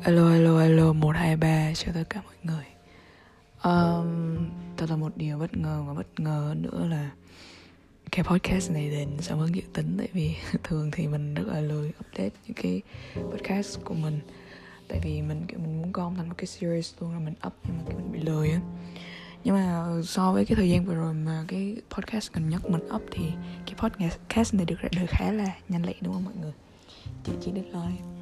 Alo alo alo 123 cho tất cả mọi người. Um, Thật là một điều bất ngờ và bất ngờ hơn nữa là Cái podcast này đến sớm hơn dự tính Tại vì thường thì mình rất là lười update những cái podcast của mình. Tại vì mình kiểu mình muốn gom thành một cái series luôn là mình up Nhưng mà kiểu mình bị lười á. Nhưng mà so với cái thời gian vừa rồi mà cái podcast gần nhất mình up thì cái podcast này được ra đời khá là nhanh lẹ đúng không mọi người? Chỉ chỉ deadline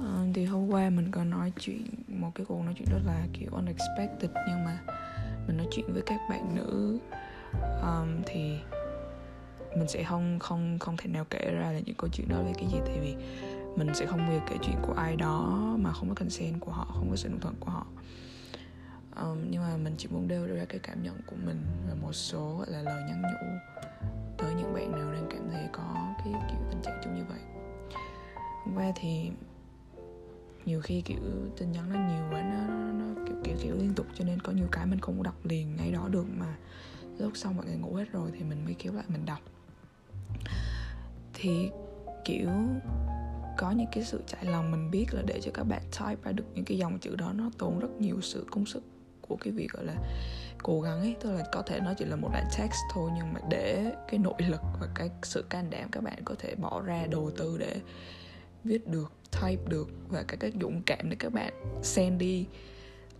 uh, thì hôm qua mình có nói chuyện một cái cuộc nói chuyện rất là kiểu unexpected nhưng mà mình nói chuyện với các bạn nữ. Um, thì mình sẽ không không không thể nào kể ra là những câu chuyện đó là cái gì tại vì mình sẽ không bao giờ kể chuyện của ai đó mà không có consent của họ không có sự đồng thuận của họ. Um, nhưng mà mình chỉ muốn đưa ra cái cảm nhận của mình và một số gọi là lời nhắn nhủ tới những bạn nào đang cảm thấy có cái kiểu tình trạng chung như vậy. Hôm qua thì nhiều khi kiểu tin nhắn nó nhiều quá nó, nó, nó kiểu, kiểu kiểu liên tục cho nên có nhiều cái mình không đọc liền ngay đó được mà lúc sau mọi người ngủ hết rồi thì mình mới kéo lại mình đọc. Thì kiểu có những cái sự chạy lòng mình biết là để cho các bạn type ra được những cái dòng chữ đó nó tốn rất nhiều sự công sức của cái việc gọi là cố gắng ấy. Tức là có thể nó chỉ là một đoạn text thôi nhưng mà để cái nội lực và cái sự can đảm các bạn có thể bỏ ra đầu tư để viết được type được và cái dũng cảm để các bạn send đi.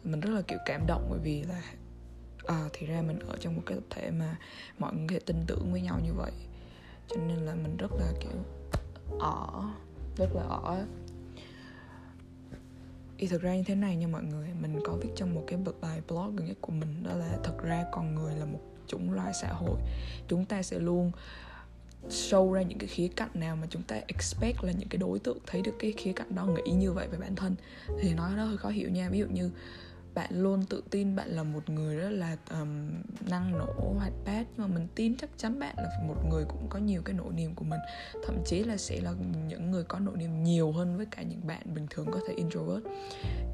Mình rất là kiểu cảm động bởi vì là à, thì ra mình ở trong một cái tập thể mà mọi người tin tưởng với nhau như vậy. Cho nên là mình rất là kiểu ở rất là ở. Thì thực ra như thế này nha mọi người. Mình có viết trong một cái bài blog gần nhất của mình đó là thật ra con người là một chủng loài xã hội. Chúng ta sẽ luôn show ra những cái khía cạnh nào mà chúng ta expect là những cái đối tượng thấy được cái khía cạnh đó, nghĩ như vậy về bản thân, thì nói nó hơi khó hiểu nha. Ví dụ như bạn luôn tự tin bạn là một người rất là um, năng nổ hoạt bát. Nhưng mà mình tin chắc chắn bạn là một người cũng có nhiều cái nỗi niềm của mình. Thậm chí là sẽ là những người có nỗi niềm nhiều hơn với cả những bạn bình thường có thể introvert.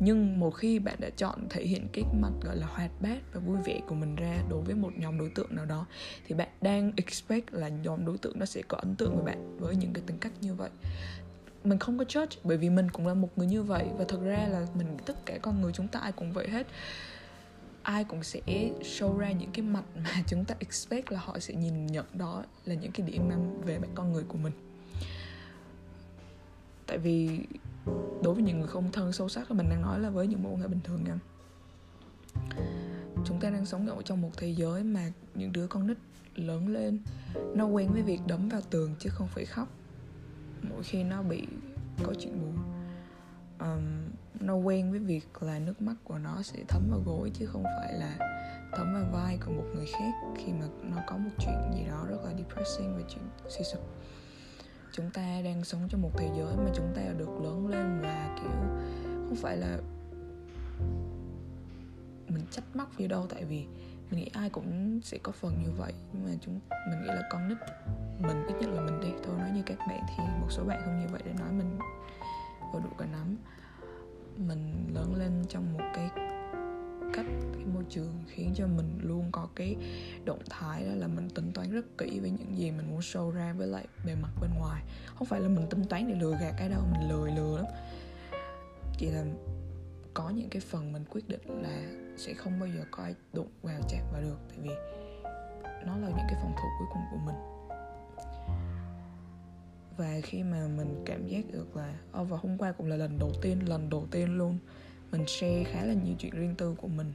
Nhưng một khi bạn đã chọn thể hiện cái mặt gọi là hoạt bát và vui vẻ của mình ra đối với một nhóm đối tượng nào đó thì bạn đang expect là nhóm đối tượng nó sẽ có ấn tượng với bạn với những cái tính cách như vậy mình không có judge, bởi vì mình cũng là một người như vậy. Và thực ra là mình, tất cả con người chúng ta ai cũng vậy hết. Ai cũng sẽ show ra những cái mặt mà chúng ta expect là họ sẽ nhìn nhận đó là những cái điểm năng về bản con người của mình. Tại vì đối với những người không thân sâu sắc thì mình đang nói là với những mối quan hệ bình thường nha. Chúng ta đang sống ở trong một thế giới mà những đứa con nít lớn lên, nó quen với việc đấm vào tường chứ không phải khóc mỗi khi nó bị có chuyện buồn. Um, nó quen với việc là nước mắt của nó sẽ thấm vào gối chứ không phải là thấm vào vai của một người khác khi mà nó có một chuyện gì đó rất là depressing và chuyện suy sụp. Chúng ta đang sống trong một thế giới mà chúng ta được lớn lên là kiểu không phải là mình trách móc gì đâu tại vì mình nghĩ ai cũng sẽ có phần như vậy. Nhưng mà chúng, mình nghĩ là con nít mình, ít nhất là mình đi. Thôi, nói như các bạn thì một số bạn không như vậy để nói mình vô đủ cả nắm. Mình lớn lên trong một cái cách, cái môi trường khiến cho mình luôn có cái động thái đó là mình tính toán rất kỹ với những gì mình muốn show ra với lại bề mặt bên ngoài. Không phải là mình tính toán để lừa gạt cái đâu, mình lười lừa lắm. Chỉ là có những cái phần mình quyết định là sẽ không bao giờ có ai đụng vào chạm vào được tại vì nó là những cái phòng thủ cuối cùng của mình. Và khi mà mình cảm giác được là oh, và hôm qua cũng là lần đầu tiên lần đầu tiên luôn mình share khá là nhiều chuyện riêng tư của mình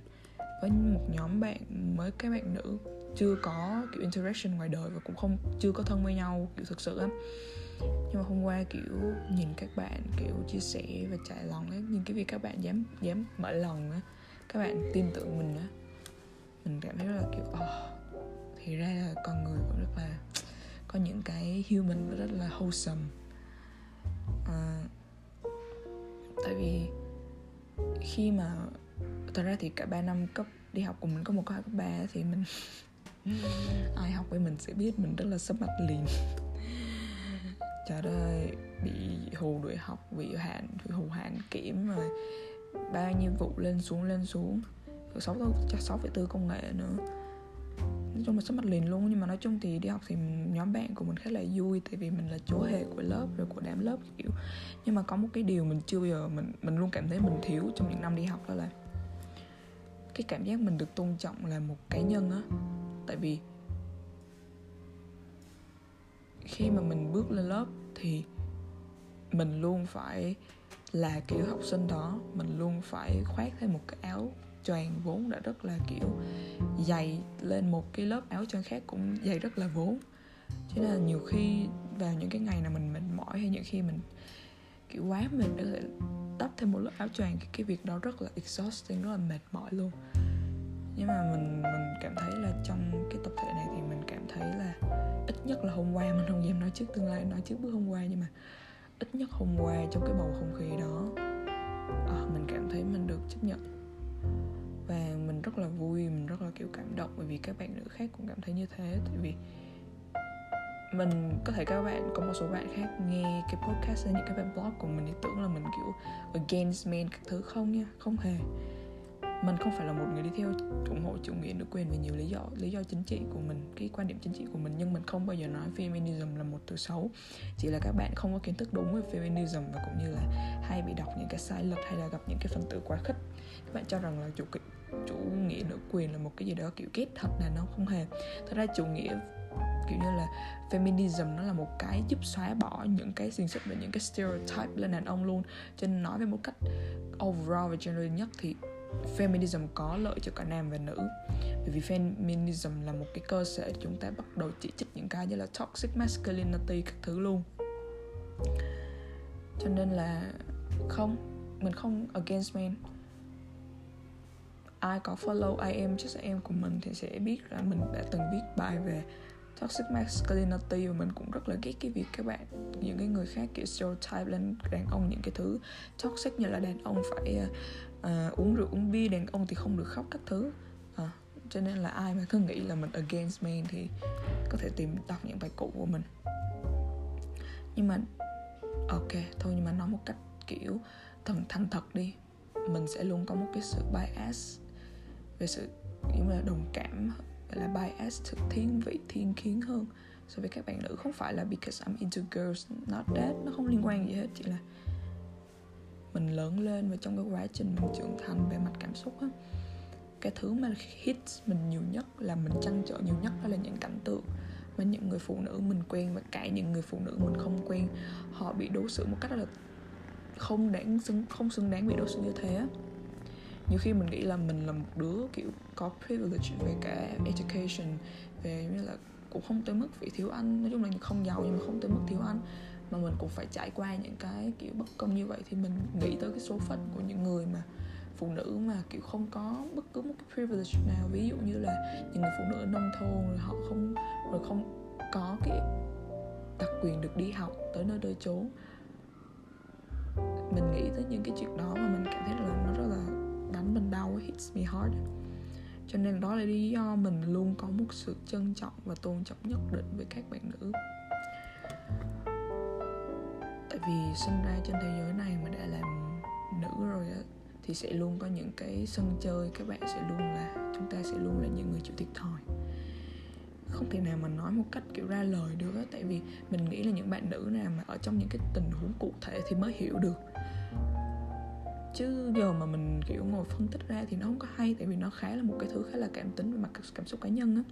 với một nhóm bạn mới các bạn nữ chưa có kiểu interaction ngoài đời và cũng không chưa có thân với nhau kiểu thực sự á. Nhưng mà hôm qua kiểu nhìn các bạn kiểu chia sẻ và trải lòng ấy nhìn cái việc các bạn dám dám mở lòng á các bạn tin tưởng mình á. Mình cảm thấy rất là kiểu oh, thì ra là con người cũng rất là có những cái human rất là wholesome. À, tại vì khi mà thật ra thì cả ba năm cấp đi học của mình có một cái cấp ba thì mình ai học với mình sẽ biết mình rất là sắp mặt liền. Trời ơi bị hù đuổi học bị hạn bị hù hạn kiểm rồi ba nhiệm vụ lên xuống lên xuống. Rồi sáu sáu phẩy tư công nghệ nữa. Nói chung là sắp mặt liền luôn, nhưng mà nói chung thì đi học thì nhóm bạn của mình khá là vui, tại vì mình là chúa hề của lớp, rồi của đám lớp, kiểu. Nhưng mà có một cái điều mình chưa bao giờ, mình mình luôn cảm thấy mình thiếu trong những năm đi học đó là cái cảm giác mình được tôn trọng là một cá nhân á. Tại vì khi mà mình bước lên lớp thì mình luôn phải là kiểu học sinh đó mình luôn phải khoác thêm một cái áo choàng vốn đã rất là kiểu dày lên một cái lớp áo choàng khác cũng dày rất là vốn. Cho nên là nhiều khi vào những cái ngày nào mình mệt mỏi hay những khi mình kiểu quá mình có thể đắp thêm một lớp áo choàng cái, cái việc đó rất là exhausting rất là mệt mỏi luôn. Nhưng mà mình mình cảm thấy là trong cái tập thể này thì mình cảm thấy là ít nhất là hôm qua mình không dám nói trước tương lai nói trước bước hôm qua nhưng mà ít nhất hôm qua trong cái bầu không khí đó. À, mình cảm thấy mình được chấp nhận. Và mình rất là vui mình rất là kiểu cảm động bởi vì các bạn nữ khác cũng cảm thấy như thế. Tại vì mình có thể các bạn có một số bạn khác nghe cái podcast hay những cái bài blog của mình thì tưởng là mình kiểu against men các thứ không nha không hề mình không phải là một người đi theo ủng hộ chủ nghĩa nữ quyền vì nhiều lý do lý do chính trị của mình, cái quan điểm chính trị của mình, nhưng mình không bao giờ nói feminism là một từ xấu. Chỉ là các bạn không có kiến thức đúng về feminism và cũng như là hay bị đọc những cái sai lệch hay là gặp những cái phần tử quá khích. Các bạn cho rằng là chủ chủ nghĩa nữ quyền là một cái gì đó kiểu kết thật là nó không hề. Thật ra chủ nghĩa, kiểu như là feminism nó là một cái giúp xóa bỏ những cái sinh xích và những cái stereotype lên đàn ông luôn. Cho nên nói về một cách overall và general nhất thì feminism có lợi cho cả nam và nữ. Bởi vì feminism là một cái cơ sở để chúng ta bắt đầu chỉ trích những cái như là toxic masculinity các thứ luôn. Cho nên là không, mình không against men. Ai có follow IM cho em của mình thì sẽ biết là mình đã từng viết bài về toxic masculinity và mình cũng rất là ghét cái việc các bạn những cái người khác kiểu stereotype lên đàn ông những cái thứ toxic như là đàn ông phải uh, uống rượu uống bia đàn ông thì không được khóc các thứ. Uh, cho nên là ai mà cứ nghĩ là mình against men thì có thể tìm đọc những bài cũ của mình. Nhưng mà ok thôi nhưng mà nói một cách kiểu thần thành thật đi mình sẽ luôn có một cái sự bias về sự giống là đồng cảm gọi là bias thực thiên, vị thiên kiến hơn. So với các bạn nữ, không phải là because I'm into girls, not that. Nó không liên quan gì hết, chỉ là mình lớn lên và trong cái quá trình mình trưởng thành về mặt cảm xúc á, cái thứ mà hits mình nhiều nhất, là mình trăn trở nhiều nhất đó là những cảnh tượng mà những người phụ nữ mình quen và cả những người phụ nữ mình không quen. Họ bị đối xử một cách là không đáng xứng, không xứng đáng bị đối xử như thế á. Nhiều khi mình nghĩ là mình là một đứa, kiểu có privilege về cả education, về như là cũng không tới mức bị thiếu ăn. Nói chung là không giàu nhưng mà không tới mức thiếu ăn. Mà mình cũng phải trải qua những cái kiểu bất công như vậy thì mình nghĩ tới cái số phận của những người mà phụ nữ mà kiểu không có bất cứ một cái privilege nào. Ví dụ như là những người phụ nữ ở nông thôn rồi họ không, rồi không có cái đặc quyền được đi học tới nơi đời chốn. Mình nghĩ tới những cái chuyện đó mà mình cảm thấy là nó rất là đánh mình đau hits me hard cho nên đó là lý do mình luôn có một sự trân trọng và tôn trọng nhất định với các bạn nữ. Tại vì sinh ra trên thế giới này mà đã làm nữ rồi á, thì sẽ luôn có những cái sân chơi các bạn sẽ luôn là, chúng ta sẽ luôn là những người chịu thiệt thòi. Không thể nào mà nói một cách kiểu ra lời được á, tại vì mình nghĩ là những bạn nữ nào mà ở trong những cái tình huống cụ thể thì mới hiểu được chứ giờ mà mình kiểu ngồi phân tích ra thì nó không có hay tại vì nó khá là một cái thứ khá là cảm tính về mặt cảm xúc cá nhân á.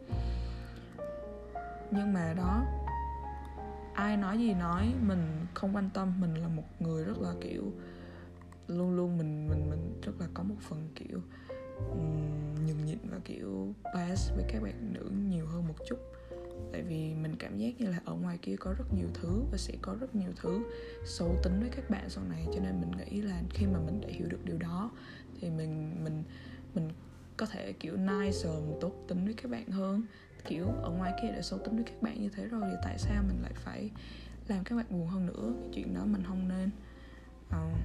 Nhưng mà đó ai nói gì nói mình không quan tâm mình là một người rất là kiểu luôn luôn mình mình mình rất là có một phần kiểu um, nhường nhịn và kiểu bias với các bạn nữ nhiều hơn một chút tại vì mình cảm giác như là ở ngoài kia có rất nhiều thứ và sẽ có rất nhiều thứ xấu tính với các bạn sau này. Cho nên mình nghĩ là khi mà mình đã hiểu được điều đó thì mình mình mình có thể kiểu nice hơn tốt tính với các bạn hơn. Kiểu ở ngoài kia đã xấu tính với các bạn như thế rồi thì tại sao mình lại phải làm các bạn buồn hơn nữa? Cái chuyện đó mình không nên. Uh,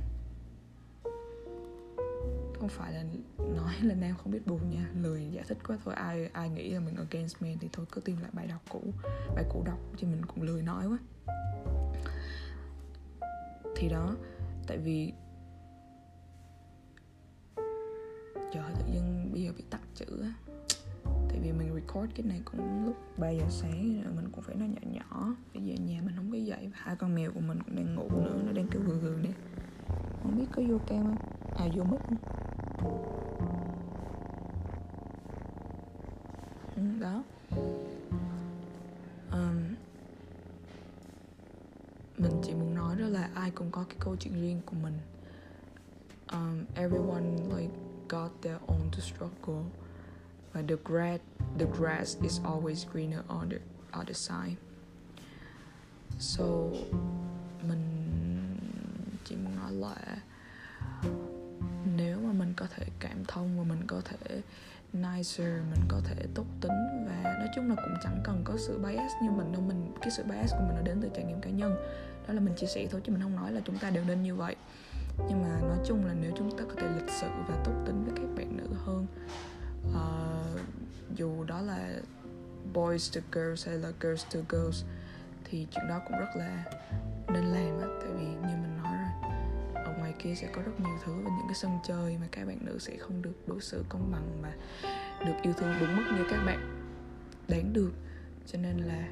không phải là nói là nam không biết buồn nha, lười, giải thích quá thôi. Ai ai nghĩ là mình against men thì thôi, cứ tìm lại bài đọc cũ. Bài cũ đọc chứ mình cũng lười nói quá. Thì đó, tại vì trời tự dưng bây giờ bị tắt chữ á. Tại vì mình record cái này cũng lúc 3 giờ sáng rồi, mình cũng phải nói nhỏ nhỏ. Bây giờ nhà mình không có dậy, hai con mèo của mình cũng đang ngủ nữa, nó đang kêu gừ gừ đi. không biết có vô cam không? À vô mất. Ừ, đó. Um, mình chỉ muốn nói đó là ai cũng có cái câu chuyện riêng của mình. Um, everyone like got their own to struggle. But the grass the grass is always greener on the other side. So mình chỉ muốn nói là mình có thể cảm thông và mình có thể nicer mình có thể tốt tính và nói chung là cũng chẳng cần có sự bias như mình đâu. Mình cái sự bias của mình nó đến từ trải nghiệm cá nhân. Đó là mình chia sẻ thôi chứ mình không nói là chúng ta đều nên như vậy. Nhưng mà nói chung là nếu chúng ta có thể lịch sự và tốt tính với các bạn nữ hơn uh, dù đó là boys to girls hay là girls to girls thì chuyện đó cũng rất là nên làm á. Tại vì như ngoài kia sẽ có rất nhiều thứ và những cái sân chơi mà các bạn nữ sẽ không được đối xử công bằng mà được yêu thương đúng mức như các bạn đáng được. Cho nên là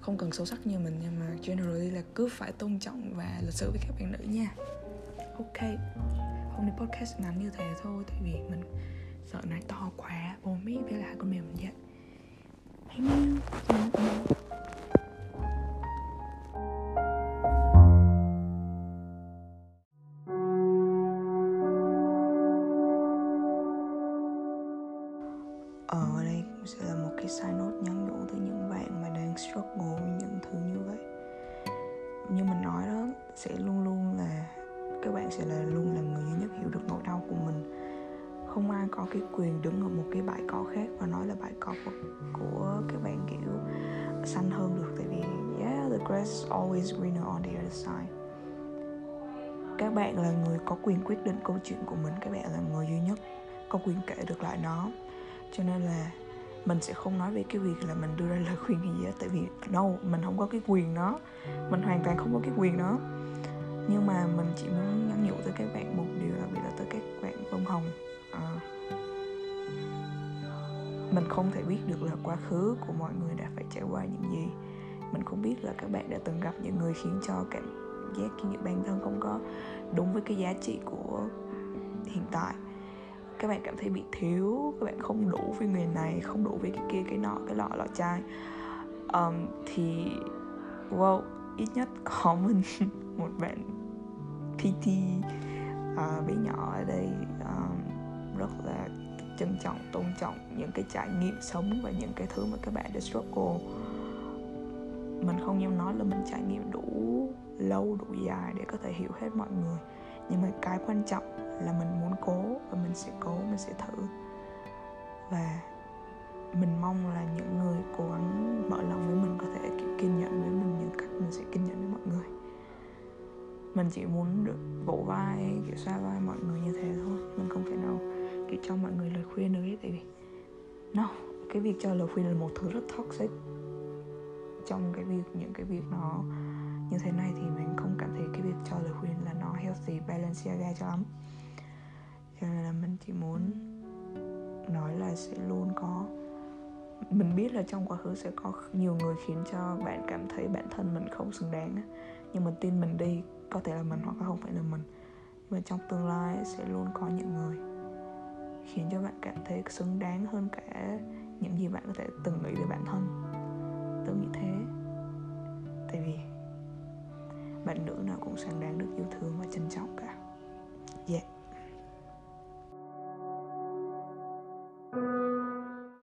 không cần sâu sắc như mình, nhưng mà generally là cứ phải tôn trọng và lịch sự với các bạn nữ nha. Ok, hôm nay podcast ngắn như thế thôi, tại vì mình sợ nói to quá, bố mẹ với lại con mèo mình dậy. Hay mèo sẽ là luôn là người duy nhất hiểu được nỗi đau của mình. Không ai có cái quyền đứng ở một cái bãi cỏ khác và nói là bãi cỏ của, của các bạn kiểu xanh hơn được. Tại vì yeah the grass is always greener on the other side. Các bạn là người có quyền quyết định câu chuyện của mình. Các bạn là người duy nhất có quyền kể được lại nó. Cho nên là mình sẽ không nói về cái việc là mình đưa ra lời khuyên hay gì hết. Tại vì no mình không có cái quyền đó. Mình hoàn toàn không có cái quyền đó nhưng mà mình chỉ muốn nhắn nhủ tới các bạn một điều đặc biệt là tới các bạn bông hồng. À, mình không thể biết được là quá khứ của mọi người đã phải trải qua những gì. Mình không biết là các bạn đã từng gặp những người khiến cho cảm giác như bản thân không có đúng với cái giá trị của hiện tại. Các bạn cảm thấy bị thiếu các bạn không đủ với người này không đủ với cái kia cái nọ cái lọ lọ chai. Um, thì wow ít nhất có mình. một bạn PT uh, à, bé nhỏ ở đây um, rất là trân trọng tôn trọng những cái trải nghiệm sống và những cái thứ mà các bạn đã struggle. Mình không dám nói là mình trải nghiệm đủ lâu đủ dài để có thể hiểu hết mọi người. Nhưng mà cái quan trọng là mình muốn cố và mình sẽ cố mình sẽ thử. Và mình mong là những người cố gắng mở lòng với mình có thể kiên nhẫn với mình như cách mình sẽ kiên nhẫn với mọi người mình chỉ muốn được vỗ vai, kiểu, xoa vai mọi người như thế thôi. Mình không thể nào, kiểu, cho mọi người lời khuyên được ấy, tại vì no cái việc cho lời khuyên là một thứ rất toxic. Trong cái việc, những cái việc nó như thế này thì mình không cảm thấy cái việc cho lời khuyên là nó healthy, balanced cho lắm. Cho nên là mình chỉ muốn nói là sẽ luôn có mình biết là trong quá khứ sẽ có nhiều người khiến cho bạn cảm thấy bản thân mình không xứng đáng nhưng mình tin mình đi, có thể là mình hoặc không phải là mình. Nhưng mà trong tương lai sẽ luôn có những người khiến cho bạn cảm thấy xứng đáng hơn cả những gì bạn có thể từng nghĩ về bản thân. Tôi nghĩ thế. Tại vì bạn nữ nào cũng xứng đáng được yêu thương và trân trọng cả.